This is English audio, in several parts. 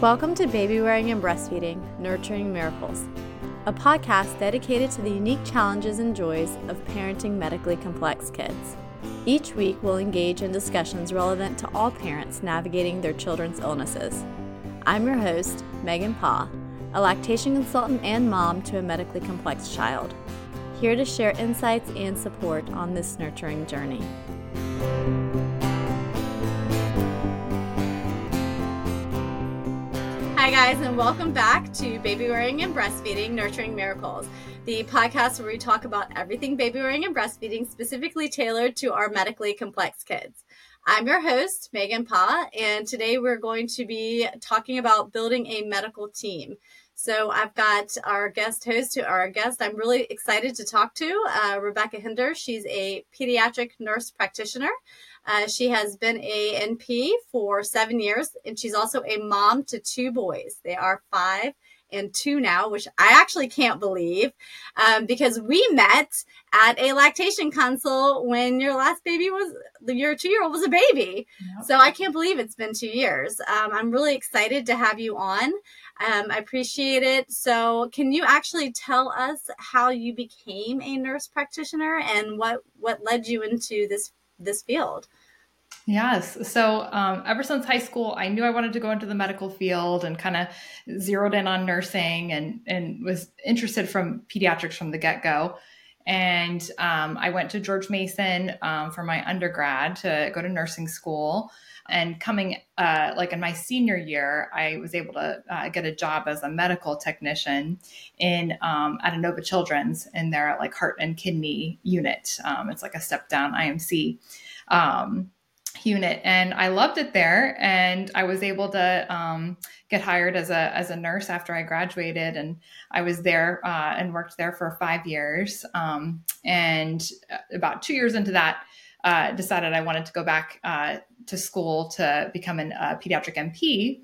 Welcome to Baby Wearing and Breastfeeding Nurturing Miracles, a podcast dedicated to the unique challenges and joys of parenting medically complex kids. Each week, we'll engage in discussions relevant to all parents navigating their children's illnesses. I'm your host, Megan Pa, a lactation consultant and mom to a medically complex child, here to share insights and support on this nurturing journey. Hi, guys, and welcome back to Baby Wearing and Breastfeeding Nurturing Miracles, the podcast where we talk about everything baby wearing and breastfeeding, specifically tailored to our medically complex kids. I'm your host, Megan Pa, and today we're going to be talking about building a medical team. So I've got our guest host, to our guest I'm really excited to talk to, uh, Rebecca Hinder. She's a pediatric nurse practitioner. Uh, she has been a NP for seven years, and she's also a mom to two boys. They are five and two now, which I actually can't believe um, because we met at a lactation consult when your last baby was your two year old was a baby. Yep. So I can't believe it's been two years. Um, I'm really excited to have you on. Um, I appreciate it. So, can you actually tell us how you became a nurse practitioner and what what led you into this this field? Yes. So, um, ever since high school, I knew I wanted to go into the medical field and kind of zeroed in on nursing and and was interested from pediatrics from the get go. And um, I went to George Mason um, for my undergrad to go to nursing school. And coming uh, like in my senior year, I was able to uh, get a job as a medical technician in um, at Inova Children's in their like heart and kidney unit. Um, it's like a step down IMC um, unit, and I loved it there. And I was able to um, get hired as a as a nurse after I graduated, and I was there uh, and worked there for five years. Um, and uh, about two years into that uh, decided I wanted to go back uh, to school to become a uh, pediatric NP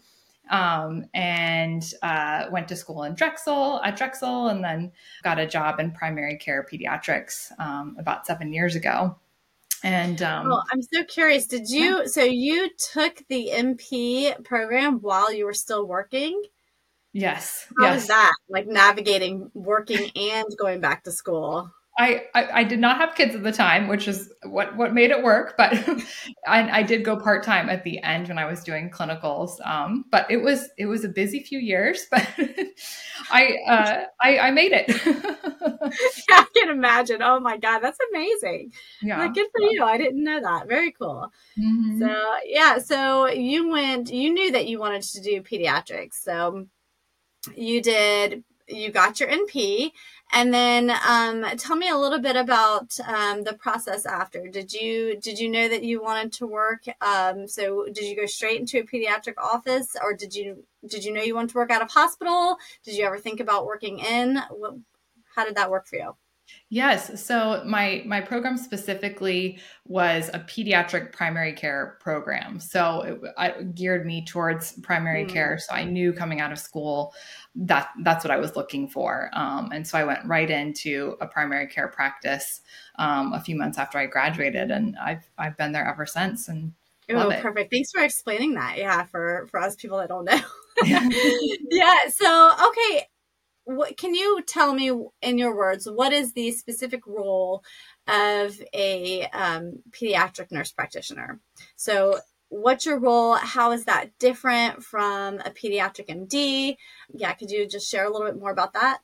Um, and uh, went to school in Drexel at Drexel, and then got a job in primary care pediatrics um, about seven years ago. And um, well, I'm so curious. Did you? Yeah. So you took the NP program while you were still working? Yes. How yes. was that? Like navigating working and going back to school? I, I, I did not have kids at the time, which is what what made it work. But I, I did go part time at the end when I was doing clinicals. Um, but it was it was a busy few years, but I, uh, I I made it. yeah, I can imagine. Oh my god, that's amazing! Yeah, like, good for you. I didn't know that. Very cool. Mm-hmm. So yeah, so you went. You knew that you wanted to do pediatrics, so you did. You got your NP and then um, tell me a little bit about um, the process after. Did you did you know that you wanted to work? Um, so did you go straight into a pediatric office, or did you did you know you wanted to work out of hospital? Did you ever think about working in? What, how did that work for you? Yes. So my my program specifically was a pediatric primary care program. So it I, geared me towards primary mm. care. So I knew coming out of school that that's what I was looking for. Um, and so I went right into a primary care practice um, a few months after I graduated, and I've I've been there ever since. And oh, perfect! Thanks for explaining that. Yeah, for for us people that don't know. yeah. So okay what can you tell me in your words what is the specific role of a um, pediatric nurse practitioner? So what's your role? How is that different from a pediatric md yeah could you just share a little bit more about that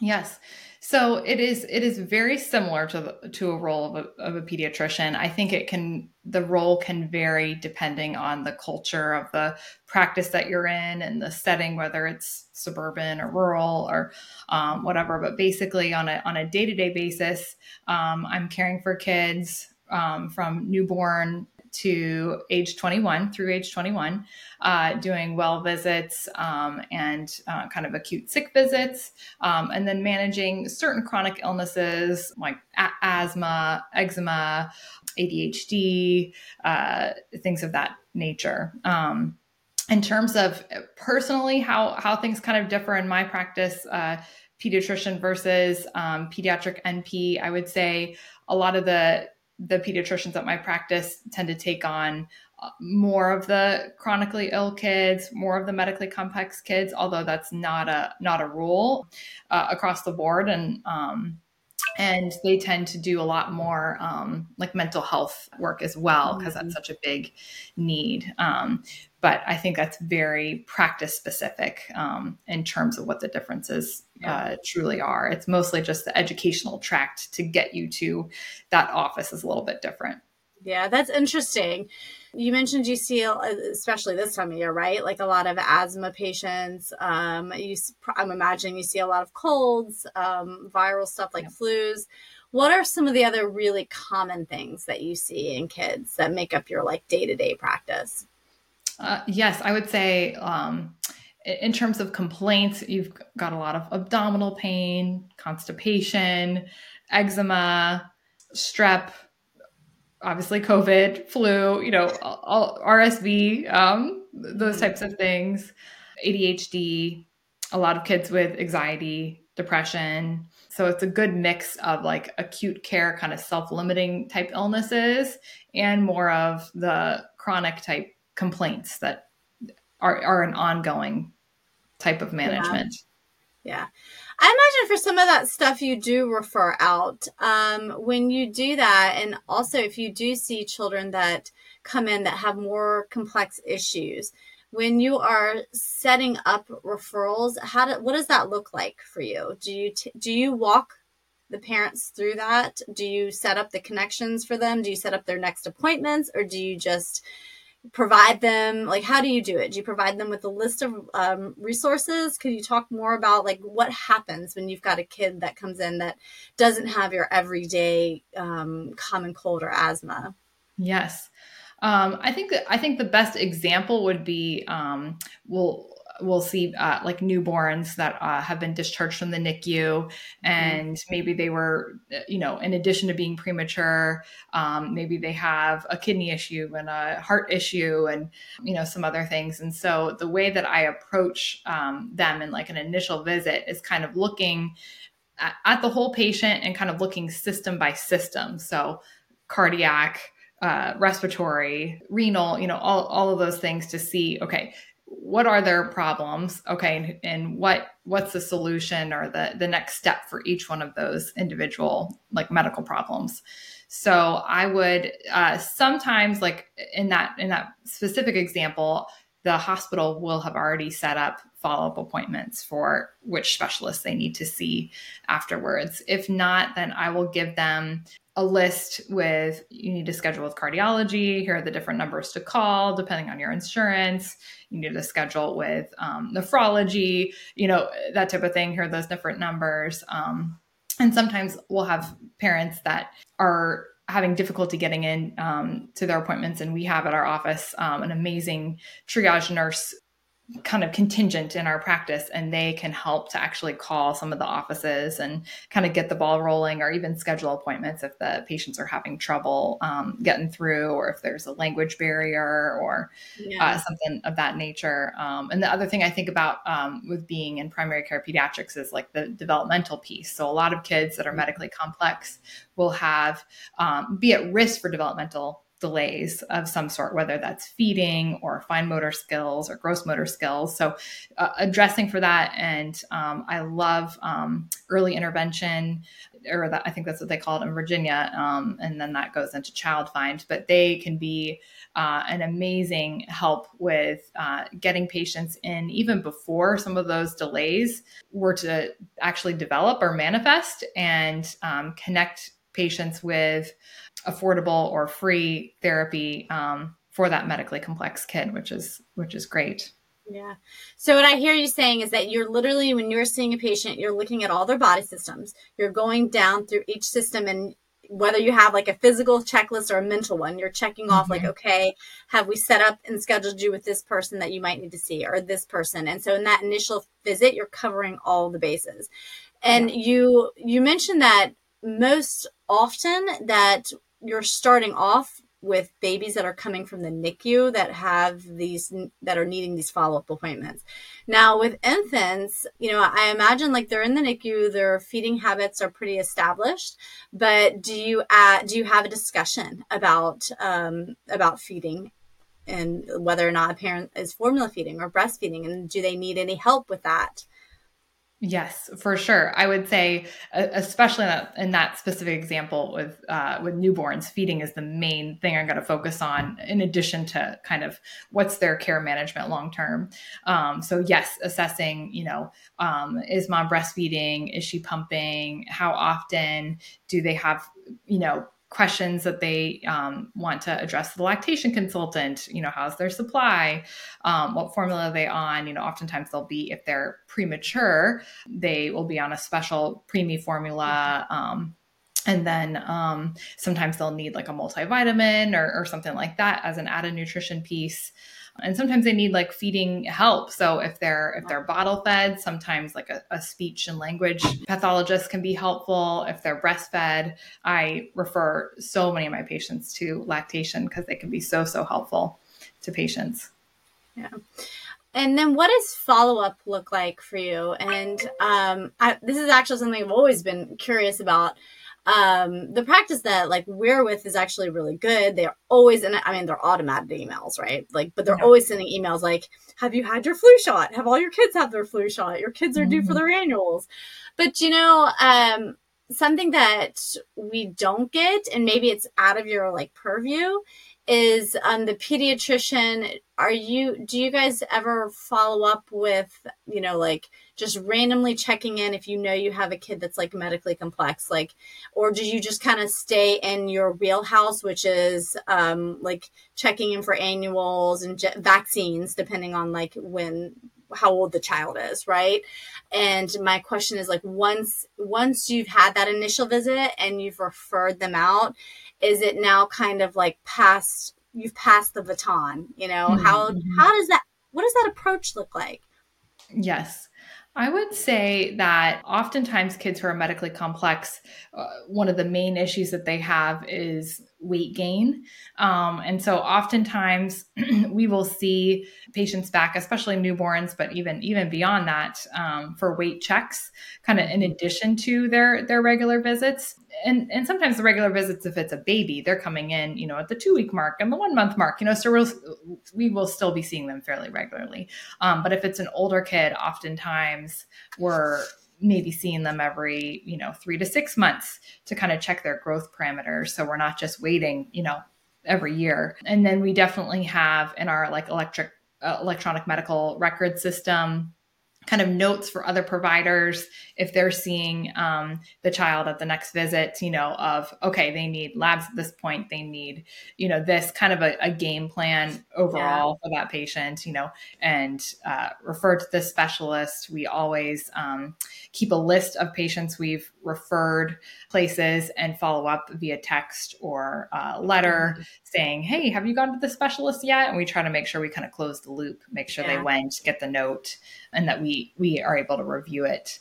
yes so it is it is very similar to the, to a role of a, of a pediatrician. I think it can the role can vary depending on the culture of the practice that you're in and the setting, whether it's suburban or rural or um, whatever. But basically, on a on a day to day basis, um, I'm caring for kids um, from newborn to age 21 through age 21, uh, doing well visits um, and uh, kind of acute sick visits, um, and then managing certain chronic illnesses like a- asthma, eczema, ADHD, uh, things of that nature. Um, in terms of personally how how things kind of differ in my practice, uh, pediatrician versus um, pediatric NP, I would say a lot of the the pediatricians at my practice tend to take on uh, more of the chronically ill kids, more of the medically complex kids, although that's not a not a rule uh, across the board. And um, and they tend to do a lot more um, like mental health work as well because mm-hmm. that's such a big need um, but i think that's very practice specific um, in terms of what the differences yeah. uh, truly are it's mostly just the educational tract to get you to that office is a little bit different yeah that's interesting you mentioned you see, especially this time of year, right? Like a lot of asthma patients. Um, you, I'm imagining you see a lot of colds, um, viral stuff like yeah. flus. What are some of the other really common things that you see in kids that make up your like day to day practice? Uh, yes, I would say um, in terms of complaints, you've got a lot of abdominal pain, constipation, eczema, strep, obviously COVID, flu, you know, all, RSV, um, those mm-hmm. types of things, ADHD, a lot of kids with anxiety, depression. So it's a good mix of like acute care, kind of self limiting type illnesses and more of the chronic type complaints that are, are an ongoing type of management. Yeah. yeah. I imagine for some of that stuff you do refer out. Um, when you do that, and also if you do see children that come in that have more complex issues, when you are setting up referrals, how do, what does that look like for you? Do you t- do you walk the parents through that? Do you set up the connections for them? Do you set up their next appointments, or do you just provide them like how do you do it? Do you provide them with a list of um, resources? Could you talk more about like what happens when you've got a kid that comes in that doesn't have your everyday um, common cold or asthma? Yes. Um, i think that i think the best example would be um, well we'll see uh, like newborns that uh, have been discharged from the NICU, and mm-hmm. maybe they were, you know, in addition to being premature, um, maybe they have a kidney issue and a heart issue, and you know some other things. And so the way that I approach um, them in like an initial visit is kind of looking at, at the whole patient and kind of looking system by system. So cardiac. Uh, respiratory, renal, you know, all, all of those things to see, okay, what are their problems? Okay and, and, what what's the solution or the the next step for each one of those individual like medical problems? So i would uh, sometimes like in that in that specific example the hospital will have already set up follow-up appointments for which specialists they need to see afterwards. If not then i will give them a list with you need to schedule with cardiology here are the different numbers to call depending on your insurance. You need to schedule with um, nephrology you know that type of thing here are those different numbers. Um, and sometimes we'll have parents that are having difficulty getting in um, to their appointments and we have at our office um, an amazing triage nurse kind of contingent in our practice and they can help to actually call some of the offices and kind of get the ball rolling or even schedule appointments if the patients are having trouble um, getting through or if there's a language barrier or uh, yeah. uh, something of that nature. Um, and the other thing i think about um, with being in primary care pediatrics is like the developmental piece. So a lot of kids that are medically complex will have um, be at risk for developmental delays of some sort, whether that's feeding or fine motor skills or gross motor skills. So, uh, addressing for that. And um, I love um, early intervention, or that, I think that's what they call it in Virginia. Um, and then that goes into child find, but they can be uh, an amazing help with uh, getting patients in even before some of those delays were to actually develop or manifest and um, connect patients with affordable or free therapy um, for that medically complex kid, which is which is great. Yeah. So what I hear you saying is that you're literally when you're seeing a patient, you're looking at all their body systems. You're going down through each system and whether you have like a physical checklist or a mental one, you're checking mm-hmm. off like, mm-hmm. okay, have we set up and scheduled you with this person that you might need to see or this person? And so in that initial visit, you're covering all the bases. And yeah. you you mentioned that most often that you're starting off with babies that are coming from the NICU that have these that are needing these follow-up appointments. Now with infants, you know, I imagine like they're in the NICU, their feeding habits are pretty established, but do you do you have a discussion about um, about feeding and whether or not a parent is formula feeding or breastfeeding and do they need any help with that? Yes, for sure. I would say, especially in that, in that specific example with uh, with newborns, feeding is the main thing I'm going to focus on. In addition to kind of what's their care management long term. Um, so yes, assessing. You know, um, is mom breastfeeding? Is she pumping? How often do they have? You know, questions that they um, want to address the lactation consultant you know how's their supply um, what formula are they on? You know oftentimes they'll be if they're premature they will be on a special preemie formula um, and then um, sometimes they'll need like a multivitamin or, or something like that as an added nutrition piece and sometimes they need like feeding help. So if they're if they're bottle fed sometimes like a, a speech and language pathologist can be helpful. If they're breastfed i refer so many of my patients to lactation because they can be so so helpful to patients. Yeah. And then what does follow up look like for you? And um, I, this is actually something i've always been curious about um, the practice that like we're with is actually really good. They're always in I mean, they're automated emails, right? Like, but they're yeah. always sending emails like, have you had your flu shot? Have all your kids had their flu shot? Your kids are mm-hmm. due for mm-hmm. their annuals. But you know, um, something that we don't get, and maybe it's out of your like purview, is um, the pediatrician are you do you guys ever follow up with you know like just randomly checking in if you know you have a kid that's like medically complex like or do you just kind of stay in your wheelhouse which is um, like checking in for annuals and je- vaccines depending on like when how old the child is right? And my question is like once once you've had that initial visit and you've referred them out is it now kind of like past you've passed the baton you know? Mm-hmm. how how does that what does that approach look like? Yes. I would say that oftentimes kids who are medically complex, uh, one of the main issues that they have is weight gain. Um, and so oftentimes we will see patients back, especially newborns, but even even beyond that, um, for weight checks, kind of in addition to their their regular visits. And and sometimes the regular visits, if it's a baby, they're coming in, you know, at the two week mark and the one month mark, you know, so we'll, we will still be seeing them fairly regularly. Um, but if it's an older kid, oftentimes we're maybe seeing them every you know three to six months to kind of check their growth parameters so we're not just waiting you know every year. And then we definitely have in our like electric uh, electronic medical record system kind of notes for other providers if they're seeing um, the child at the next visit you know of okay they need labs at this point they need you know this kind of a, a game plan overall yeah. for that patient you know and uh, refer to the specialist we always um, keep a list of patients we've referred places and follow up via text or uh, letter mm-hmm. Saying hey have you gone to the specialist yet? And we try to make sure we kind of close the loop make sure yeah. they went get the note and that we we are able to review it.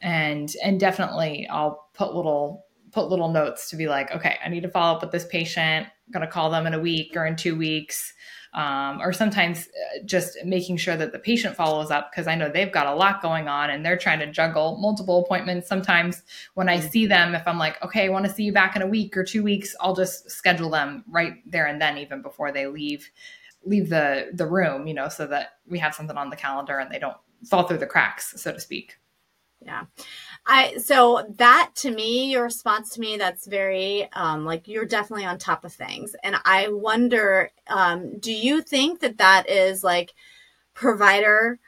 And and definitely i'll put little put little notes to be like okay i need to follow up with this patient. I'm to call them in a week or in two weeks um, or sometimes uh, just making sure that the patient follows up because I know they've got a lot going on and they're trying to juggle multiple appointments. Sometimes when I see them, if I'm like, okay, I want to see you back in a week or two weeks, I'll just schedule them right there and then, even before they leave leave the the room you know so that we have something on the calendar and they don't fall through the cracks so to speak yeah i so that to me your response to me that's very um like you're definitely on top of things and i wonder um do you think that that is like provider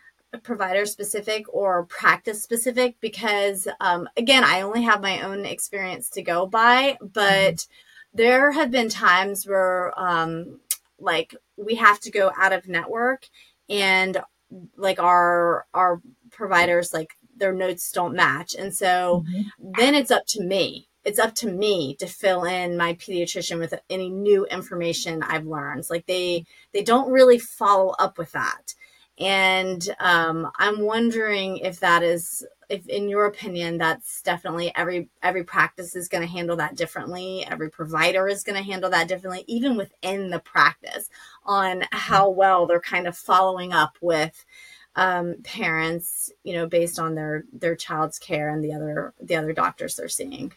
provider specific or practice specific because um again i only have my own experience to go by but mm-hmm. there have been times where um like we have to go out of network and like our our providers like their notes don't match. And so mm-hmm. then it's up to me. It's up to me to fill in my pediatrician with any new information i've learned. Like they they don't really follow up with that. And um, I'm wondering if that is, if in your opinion, that's definitely every every practice is going to handle that differently. Every provider is going to handle that differently, even within the practice, on how well they're kind of following up with um, parents, you know, based on their their child's care and the other the other doctors they're seeing.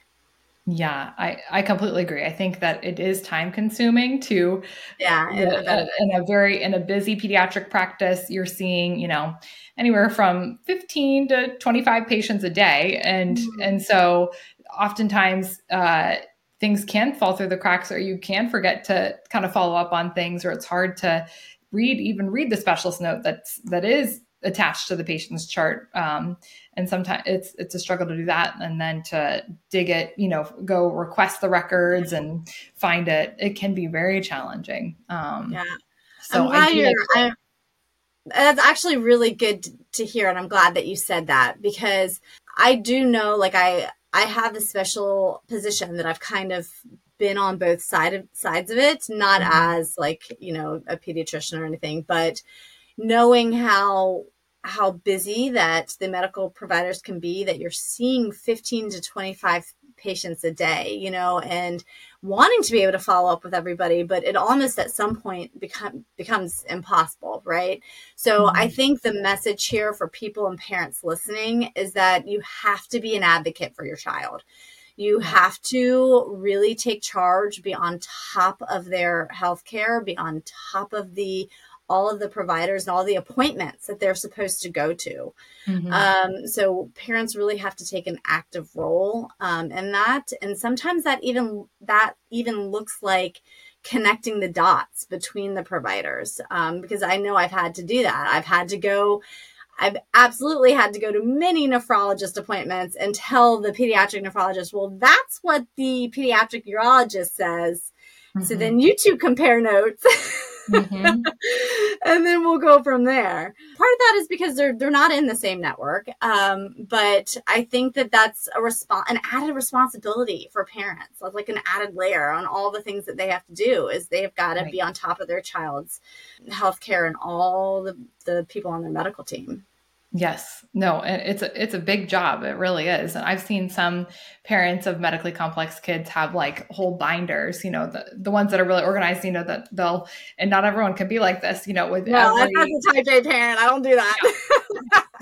Yeah, I, I completely agree. I think that it is time consuming to yeah in a, in a, very in a busy pediatric practice you're seeing you know anywhere from 15 to 25 patients a day and mm-hmm. and so oftentimes uh, things can fall through the cracks or you can forget to kind of follow up on things or it's hard to read even read the specialist note that's that is attached to the patient's chart um, and sometimes it's it's a struggle to do that and then to dig it you know go request the records and find it it can be very challenging. Um, yeah. so I'm glad you're, I, that's actually really good to hear and i'm glad that you said that because i do know like i i have a special position that i've kind of been on both side of, sides of it not mm-hmm. as like you know a pediatrician or anything but knowing how how busy that the medical providers can be that you're seeing 15 to 25 patients a day you know and wanting to be able to follow up with everybody but it almost at some point become becomes impossible right? So mm-hmm. i think the message here for people and parents listening is that you have to be an advocate for your child. You have to really take charge be on top of their health care be on top of the all of the providers and all the appointments that they're supposed to go to. Mm-hmm. Um, so parents really have to take an active role um, in that, and sometimes that even that even looks like connecting the dots between the providers. Um, because I know I've had to do that. I've had to go. I've absolutely had to go to many nephrologist appointments and tell the pediatric nephrologist, well, that's what the pediatric urologist says. Mm-hmm. So then you two compare notes. Mm-hmm. and then we'll go from there. Part of that is because they're they're not in the same network, um, but I think that that's a response, an added responsibility for parents, like an added layer on all the things that they have to do. Is they have got to right. be on top of their child's health care and all the the people on their medical team. Yes, no, it's a it's a big job. It really is. And I've seen some parents of medically complex kids have like whole binders. You know, the the ones that are really organized. You know that they'll and not everyone can be like this. You know, with no, every, that's a type A parent. I don't do that.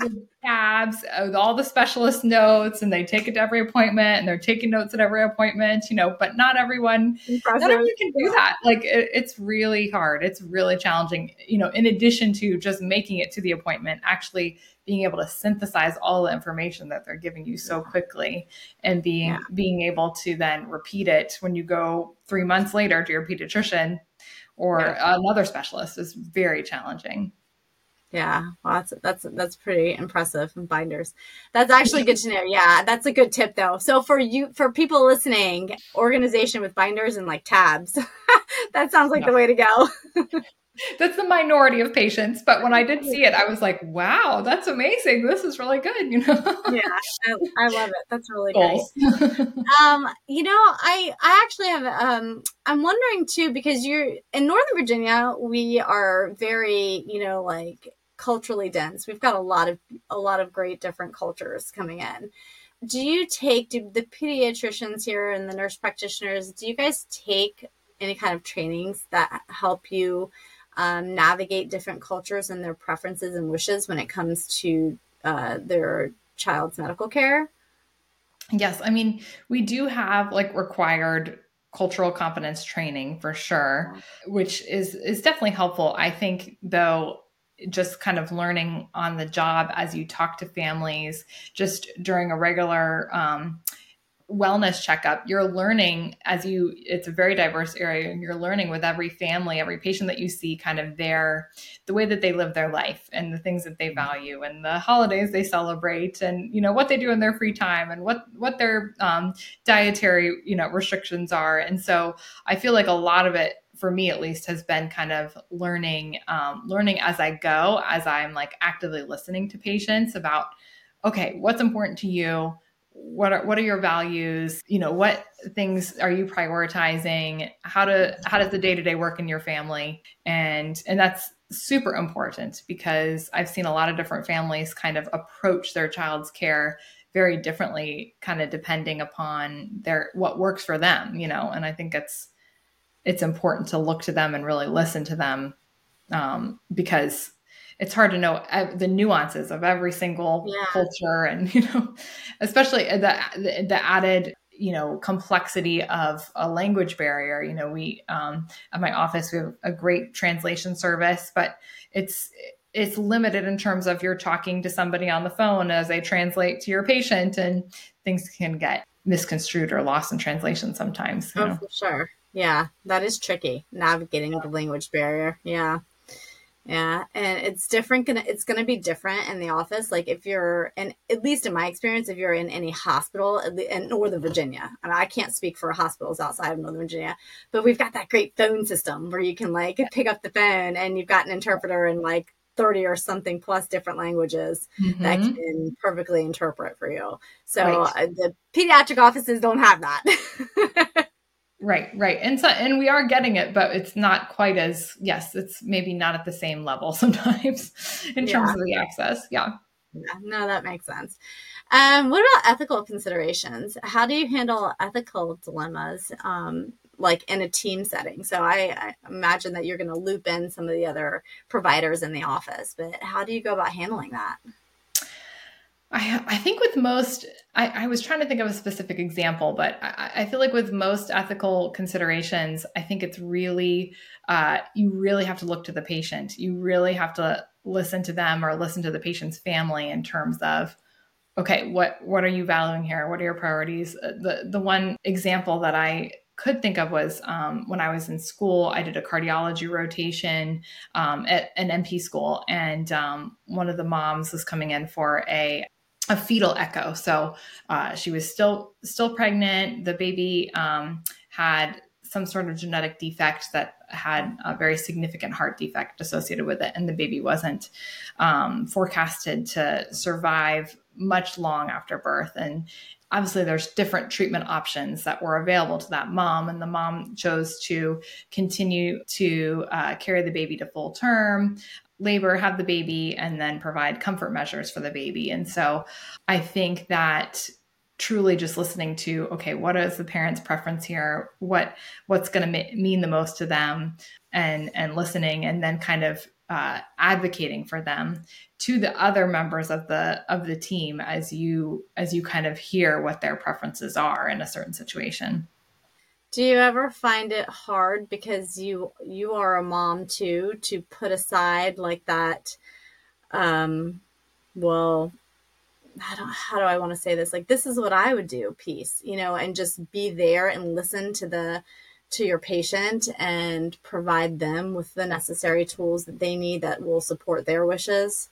Yeah. tabs with all the specialist notes, and they take it to every appointment, and they're taking notes at every appointment. You know, but not everyone, Impressive. not everyone can do that. Like it, it's really hard. It's really challenging. You know, in addition to just making it to the appointment, actually being able to synthesize all the information that they're giving you so quickly and being yeah. being able to then repeat it when you go three months later to your pediatrician or yeah. another specialist is very challenging yeah. Well that's that's that's pretty impressive and binders. That's actually good to know. Yeah that's a good tip though. So for you for people listening organization with binders and like tabs that sounds like the way to go. That's the minority of patients but when i did see it i was like wow that's amazing. This is really good you know? Yeah I, I, love it. That's really nice. um you know i i actually have um i'm wondering too because you're in northern virginia we are very you know like culturally dense we've got a lot of a lot of great different cultures coming in do you take do the pediatricians here and the nurse practitioners do you guys take any kind of trainings that help you um, navigate different cultures and their preferences and wishes when it comes to uh, their child's medical care? Yes, I mean, we do have like required cultural competence training for sure, which is is definitely helpful. I think though just kind of learning on the job as you talk to families just during a regular um, wellness checkup you're learning as you it's a very diverse area and you're learning with every family every patient that you see kind of their the way that they live their life and the things that they value and the holidays they celebrate and you know what they do in their free time and what what their um, dietary you know restrictions are. And so i feel like a lot of it for me at least has been kind of learning um, learning as i go as i'm like actively listening to patients about okay what's important to you? What are what are your values? You know what things are you prioritizing? How to how does the day-to-day work in your family? And and that's super important because i've seen a lot of different families kind of approach their child's care very differently kind of depending upon their what works for them you know? And i think it's it's important to look to them and really listen to them um, because it's hard to know the nuances of every single yeah. culture and you know especially the, the, added you know complexity of a language barrier you know we um, at my office we have a great translation service but it's it's limited in terms of you're talking to somebody on the phone as they translate to your patient and things can get misconstrued or lost in translation sometimes oh know? for sure yeah that is tricky navigating the language barrier yeah yeah, and it's different. Gonna it's gonna be different in the office. Like if you're, and at least in my experience, if you're in any hospital in Northern Virginia, I mean, I can't speak for hospitals outside of Northern Virginia, but we've got that great phone system where you can like pick up the phone and you've got an interpreter in like 30 or something plus different languages mm-hmm. that can perfectly interpret for you. So right. uh, the pediatric offices don't have that. Right, right. And so and we are getting it, but it's not quite as yes, it's maybe not at the same level sometimes in yeah. terms of the access. Yeah. yeah. No, that makes sense. Um, what about ethical considerations? How do you handle ethical dilemmas um, like in a team setting? So I, I imagine that you're going to loop in some of the other providers in the office, but how do you go about handling that? I, I think with most, I, I, was trying to think of a specific example, but I, I, feel like with most ethical considerations, I think it's really, uh, you really have to look to the patient. You really have to listen to them or listen to the patient's family in terms of, okay, what what are you valuing here? What are your priorities? Uh, the the one example that I could think of was um, when I was in school, I did a cardiology rotation um, at an NP school, and um, one of the moms was coming in for a a fetal echo. So uh, she was still still pregnant. The baby um, had some sort of genetic defect that had a very significant heart defect associated with it, and the baby wasn't um, forecasted to survive much long after birth. And obviously, there's different treatment options that were available to that mom, and the mom chose to continue to uh, carry the baby to full term labor, have the baby, and then provide comfort measures for the baby. And so I think that truly just listening to okay what is the parents preference here? What what's going to mean the most to them? And and listening and then kind of uh, advocating for them. To the other members of the of the team as you as you kind of hear what their preferences are in a certain situation do you ever find it hard because you you are a mom too to put aside like that um well I don't how do I want to say this? Like this is what I would do piece you know and just be there and listen to the to your patient and provide them with the necessary tools that they need that will support their wishes.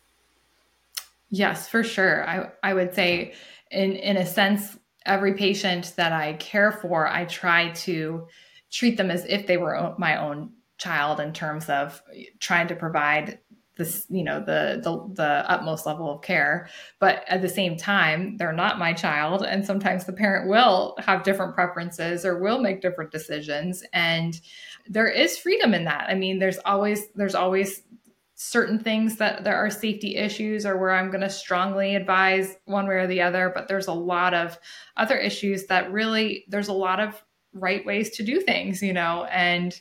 Yes for sure. I i would say in in a sense every patient that I care for, I try to treat them as if they were my own child in terms of trying to provide this you know the, the the utmost level of care. But at the same time they're not my child and sometimes the parent will have different preferences or will make different decisions and there is freedom in that. I mean there's always there's always certain things that there are safety issues or where I'm going to strongly advise one way or the other. But there's a lot of other issues that really, there's a lot of right ways to do things, you know, and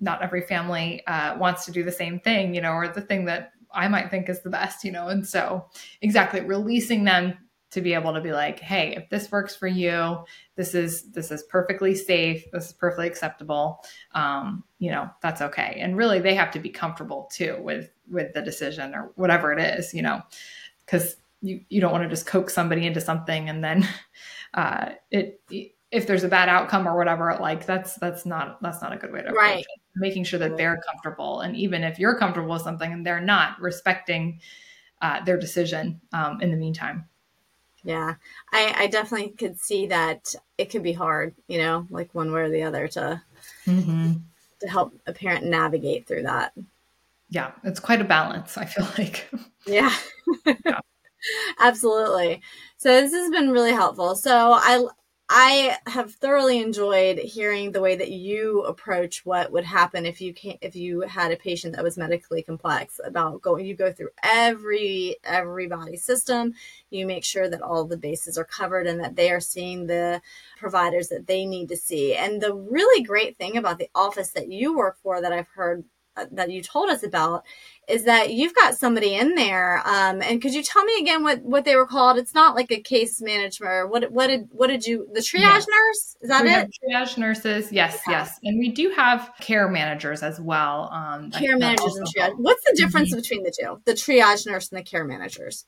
not every family uh, wants to do the same thing, you know, or the thing that I might think is the best, you know. And so, exactly, releasing them to be able to be like hey if this works for you this is this is perfectly safe this is perfectly acceptable um, you know that's okay. And really they have to be comfortable too with with the decision or whatever it is you know because you you don't want to just coax somebody into something and then uh, it if there's a bad outcome or whatever like that's that's not that's not a good way to right. it. Making sure that they're comfortable and even if you're comfortable with something and they're not respecting uh, their decision um, in the meantime yeah, I, I definitely could see that it could be hard, you know, like one way or the other to mm-hmm. to help a parent navigate through that. Yeah, it's quite a balance. I feel like. Yeah. yeah. Absolutely. So this has been really helpful. So I I have thoroughly enjoyed hearing the way that you approach what would happen if you can if you had a patient that was medically complex about going you go through every every body system. You make sure that all the bases are covered and that they are seeing the providers that they need to see. And the really great thing about the office that you work for that I've heard that you told us about is that you've got somebody in there. Um, and could you tell me again what what they were called? It's not like a case manager. What what did what did you the triage yes. nurse? Is that we it? triage nurses, yes, yeah. yes, and we do have care managers as well. Um, care managers and triage. What's the difference mm-hmm. between the two? The triage nurse and the care managers.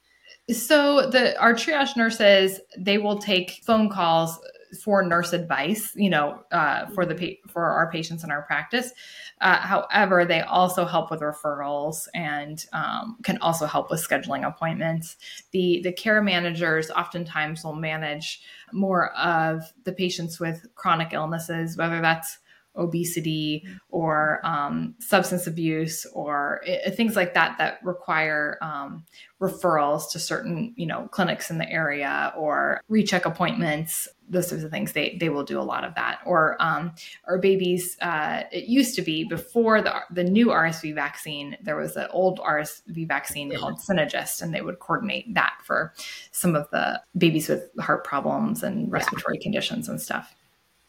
So the our triage nurses they will take phone calls for nurse advice, you know, uh, for the for our patients in our practice. Uh, however, they also help with referrals and um, can also help with scheduling appointments. The the care managers oftentimes will manage more of the patients with chronic illnesses, whether that's obesity or um, substance abuse or it, things like that that require um, referrals to certain you know clinics in the area or recheck appointments those sorts of things they they will do a lot of that or um, or babies uh, it used to be before the the new RSV vaccine there was an old RSV vaccine yeah. called Synagis and they would coordinate that for some of the babies with heart problems and respiratory yeah. conditions and stuff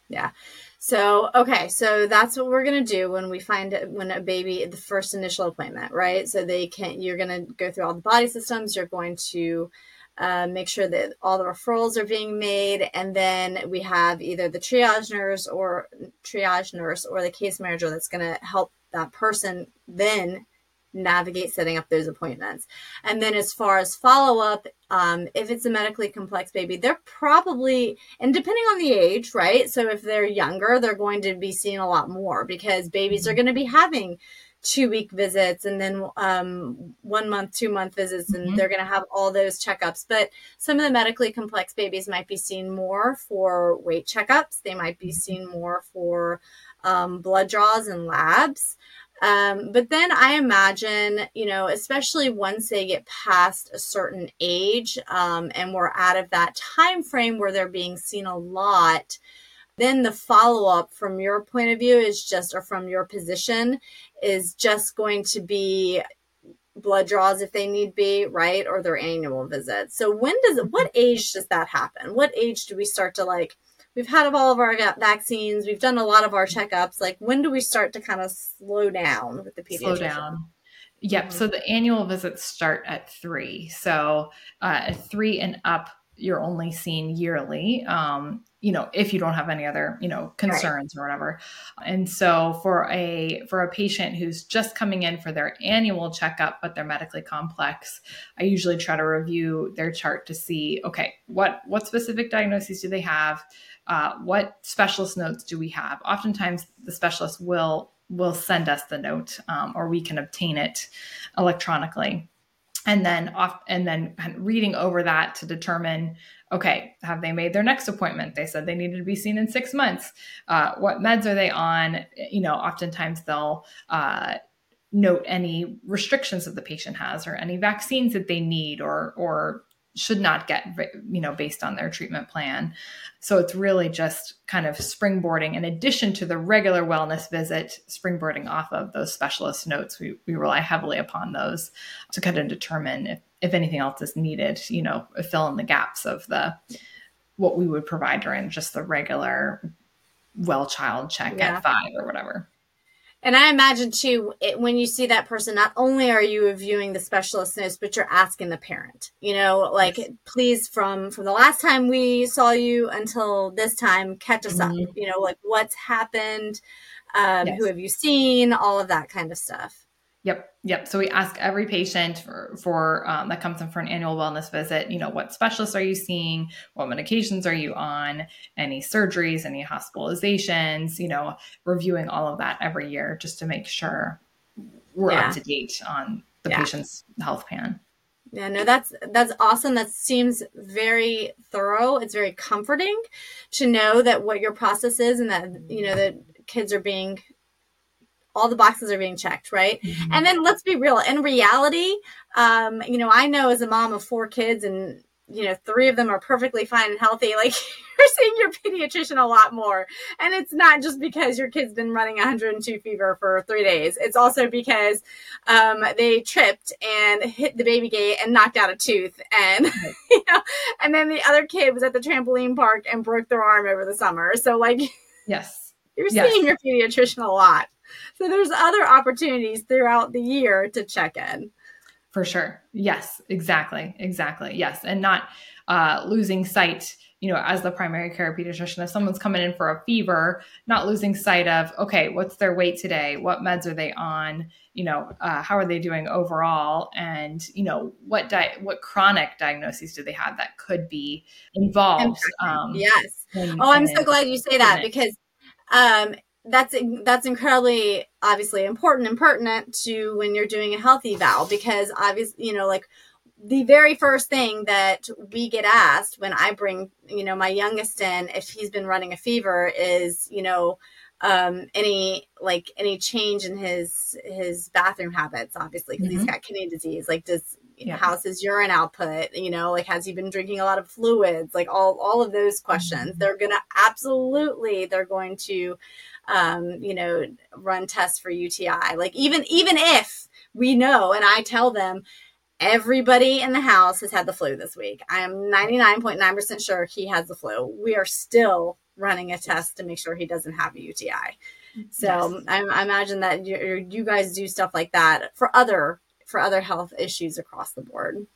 yeah so, okay, so that's what we're going to do when we find it, when a baby, the first initial appointment, right? So they can, you're going to go through all the body systems, you're going to uh, make sure that all the referrals are being made, and then we have either the triage nurse or triage nurse or the case manager that's going to help that person then navigate setting up those appointments. And then as far as follow up, um, if it's a medically complex baby, they're probably, and depending on the age, right? So if they're younger, they're going to be seeing a lot more because babies are mm-hmm. going to be having two week visits and then um, one month, two month visits, and mm-hmm. they're going to have all those checkups. But some of the medically complex babies might be seen more for weight checkups, they might be mm-hmm. seen more for um, blood draws and labs. Um, but then I imagine, you know, especially once they get past a certain age um, and we're out of that time frame where they're being seen a lot, then the follow up from your point of view is just, or from your position, is just going to be blood draws if they need be, right? Or their annual visits. So when does it, what age does that happen? What age do we start to like, we've had all of our vaccines, we've done a lot of our checkups. Like, when do we start to kind of slow down with the pediatrician? Slow down. Yep. Mm-hmm. So the annual visits start at three. So uh, three and up, you're only seen yearly. Um, you know, if you don't have any other, you know, concerns right. or whatever. And so for a for a patient who's just coming in for their annual checkup, but they're medically complex, I usually try to review their chart to see, okay, what what specific diagnoses do they have? uh, what specialist notes do we have? Oftentimes, the specialist will will send us the note, um, or we can obtain it electronically, and then off and then reading over that to determine okay, have they made their next appointment? They said they needed to be seen in six months. Uh, what meds are they on? You know, oftentimes they'll uh, note any restrictions that the patient has or any vaccines that they need or or should not get you know based on their treatment plan. So it's really just kind of springboarding in addition to the regular wellness visit springboarding off of those specialist notes. We, we rely heavily upon those to kind of determine if, if anything else is needed you know fill in the gaps of the what we would provide during just the regular well child check yeah. at five or whatever and I imagine too, it, when you see that person, not only are you reviewing the specialist notes, but you're asking the parent, you know, like, yes. please, from from the last time we saw you until this time, catch us mm-hmm. up. You know, like what's happened, um, yes. who have you seen, all of that kind of stuff. Yep. Yep. So we ask every patient for, for um, that comes in for an annual wellness visit, you know, what specialists are you seeing? What medications are you on? Any surgeries, any hospitalizations, you know, reviewing all of that every year just to make sure we're yeah. up to date on the yeah. patient's health plan. Yeah, no, that's that's awesome. That seems very thorough. It's very comforting to know that what your process is and that you know that kids are being all the boxes are being checked, right? Mm-hmm. And then let's be real. In reality, um, you know, I know as a mom of four kids and you know, three of them are perfectly fine and healthy. Like you're seeing your pediatrician a lot more. And it's not just because your kid's been running 102 fever for three days. It's also because um, they tripped and hit the baby gate and knocked out a tooth. And, you know, and then the other kid was at the trampoline park and broke their arm over the summer. So like, yes, you're yes. seeing your pediatrician a lot. So there's other opportunities throughout the year to check in. For sure. Yes, exactly. Exactly. Yes. And not uh, losing sight, you know, as the primary care pediatrician, if someone's coming in for a fever, not losing sight of, okay, what's their weight today? What meds are they on? You know, uh, how are they doing overall? And, you know, what di- what chronic diagnoses do they have that could be involved? Um, yes. In, oh, I'm so glad you say that because um, that's that's incredibly obviously important and pertinent to when you're doing a healthy eval because obviously you know like the very first thing that we get asked when I bring you know my youngest in if he's been running a fever is you know um any like any change in his his bathroom habits obviously because mm-hmm. he's got kidney disease like does yeah. how's his urine output you know like has he been drinking a lot of fluids like all all of those questions mm-hmm. they're gonna absolutely they're going to um, you know, run tests for UTI. Like even even if we know, and I tell them everybody in the house has had the flu this week. I am 99.9% sure he has the flu. We are still running a test to make sure he doesn't have a UTI. So yes. I, I, imagine that you, you guys do stuff like that for other for other health issues across the board.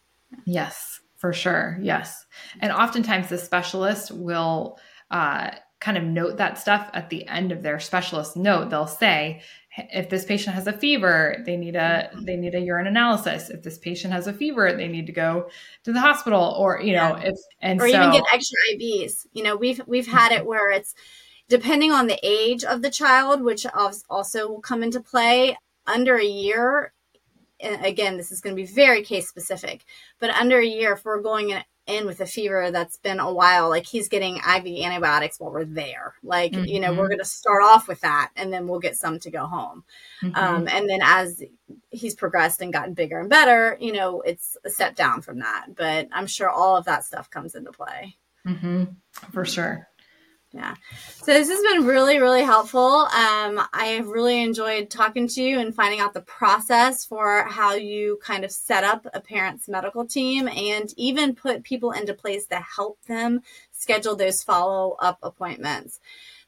Yes, for sure. Yes, and oftentimes the specialist will uh, kind of note that stuff at the end of their specialist note they'll say if this patient has a fever they need a mm-hmm. they need a urine analysis. If this patient has a fever they need to go to the hospital or you know yeah. if and or so, even get extra ivs you know we've we've had it where it's depending on the age of the child which also will come into play under a year again this is going to be very case specific but under a year if we're going in in with a fever that's been a while, like he's getting IV antibiotics while we're there. Like, mm-hmm. you know, we're mm-hmm. going to start off with that and then we'll get some to go home. Mm-hmm. Um, and then as he's progressed and gotten bigger and better, you know, it's a step down from that. But I'm sure all of that stuff comes into play. Mm-hmm. For sure. Yeah. So this has been really, really helpful. Um, I have really enjoyed talking to you and finding out the process for how you kind of set up a parent's medical team and even put people into place to help them schedule those follow up appointments.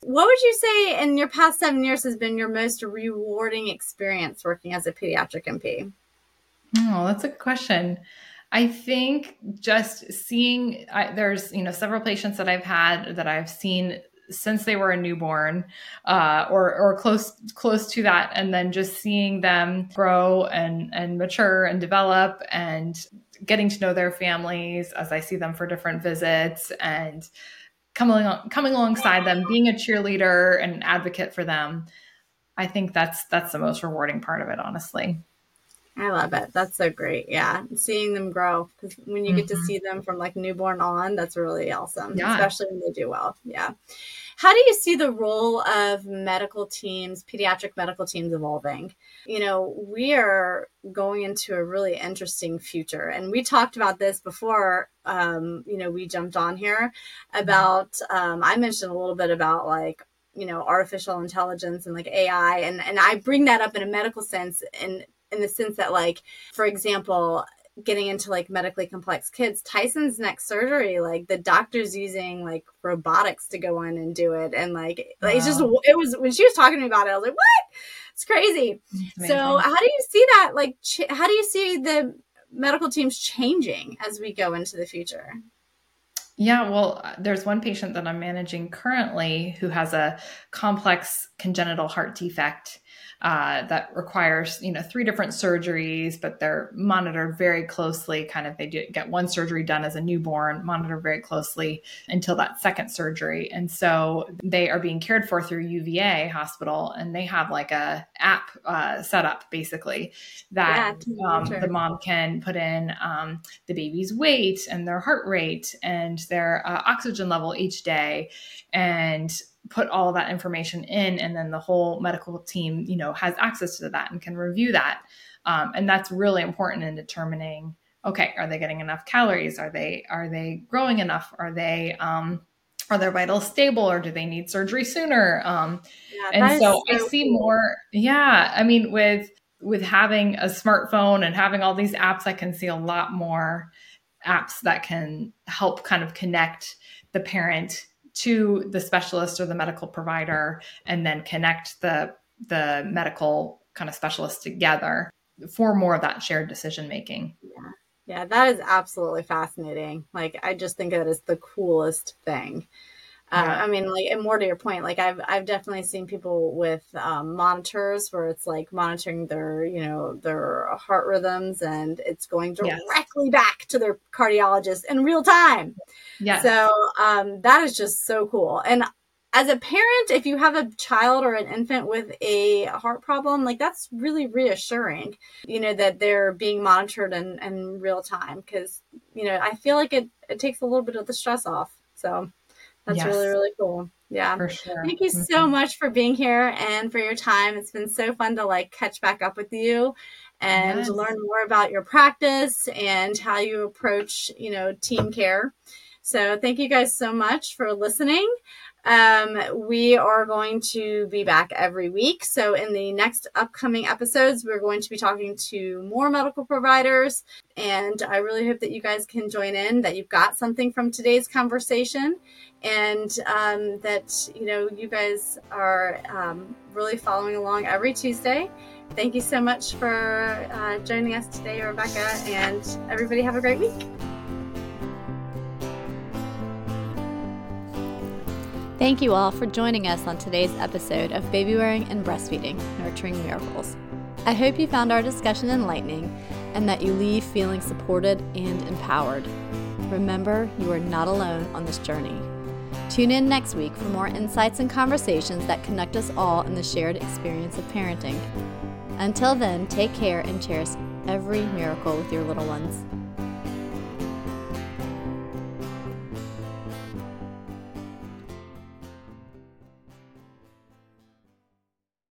What would you say in your past seven years has been your most rewarding experience working as a pediatric NP? Oh, that's a good question. I think just seeing I, there's you know several patients that I've had that I've seen since they were a newborn uh, or or close close to that, and then just seeing them grow and and mature and develop and getting to know their families as I see them for different visits and coming coming alongside them, being a cheerleader and advocate for them. I think that's that's the most rewarding part of it, honestly. I love it. That's so great. Yeah. Seeing them grow because when you mm-hmm. get to mm-hmm. see them from like newborn on, that's really awesome, yeah. especially when they do well. Yeah. How do you see the role of medical teams, pediatric medical teams evolving? You know, we are going into a really interesting future. And we talked about this before, um, you know, we jumped on here about, um, I mentioned a little bit about like, you know artificial intelligence and like ai and and i bring that up in a medical sense and in the sense that like for example getting into like medically complex kids tyson's next surgery like the doctor's using like robotics to go in and do it. And like, wow. it's just it was when she was talking to me about it i was like what? It's crazy. So how do you see that like ch- how do you see the medical teams changing as we go into the future? Yeah, well, uh, there's one patient that I'm managing currently who has a complex congenital heart defect uh, that requires you know three different surgeries but they're monitored very closely. Kind of they do get one surgery done as a newborn monitored very closely until that second surgery. And so they are being cared for through uva hospital and they have like a app uh, set up basically that yeah, um, the mom can put in um, the baby's weight and their heart rate and their uh, oxygen level each day. And put all that information in and then the whole medical team you know has access to that and can review that. Um, and that's really important in determining okay are they getting enough calories? Are they are they growing enough? Are they um, are their vitals stable or do they need surgery sooner? Um, yeah, and so, so i see cool. more yeah i mean with with having a smartphone and having all these apps i can see a lot more apps that can help kind of connect the parent to the specialist or the medical provider and then connect the the medical kind of specialist together for more of that shared decision making. Yeah. Yeah, that is absolutely fascinating. Like I just think that is the coolest thing. Uh, I mean, like, and more to your point, like I've I've definitely seen people with um, monitors where it's like monitoring their you know their heart rhythms and it's going directly yes. back to their cardiologist in real time. Yeah. So um, that is just so cool. And as a parent, if you have a child or an infant with a heart problem, like that's really reassuring, you know, that they're being monitored in, in real time. Cause, you know, I feel like it, it takes a little bit of the stress off. So that's yes. really, really cool. Yeah. For sure. Thank you mm-hmm. so much for being here and for your time. It's been so fun to like catch back up with you and yes. learn more about your practice and how you approach, you know, team care. So thank you guys so much for listening. Um, we are going to be back every week. So, in the next upcoming episodes, we're going to be talking to more medical providers. And I really hope that you guys can join in, that you've got something from today's conversation, and um, that you know you guys are um, really following along every Tuesday. Thank you so much for uh, joining us today, Rebecca, and everybody have a great week. Thank you all for joining us on today's episode of Baby Wearing and Breastfeeding Nurturing Miracles. I hope you found our discussion enlightening and that you leave feeling supported and empowered. Remember, you are not alone on this journey. Tune in next week for more insights and conversations that connect us all in the shared experience of parenting. Until then, take care and cherish every miracle with your little ones.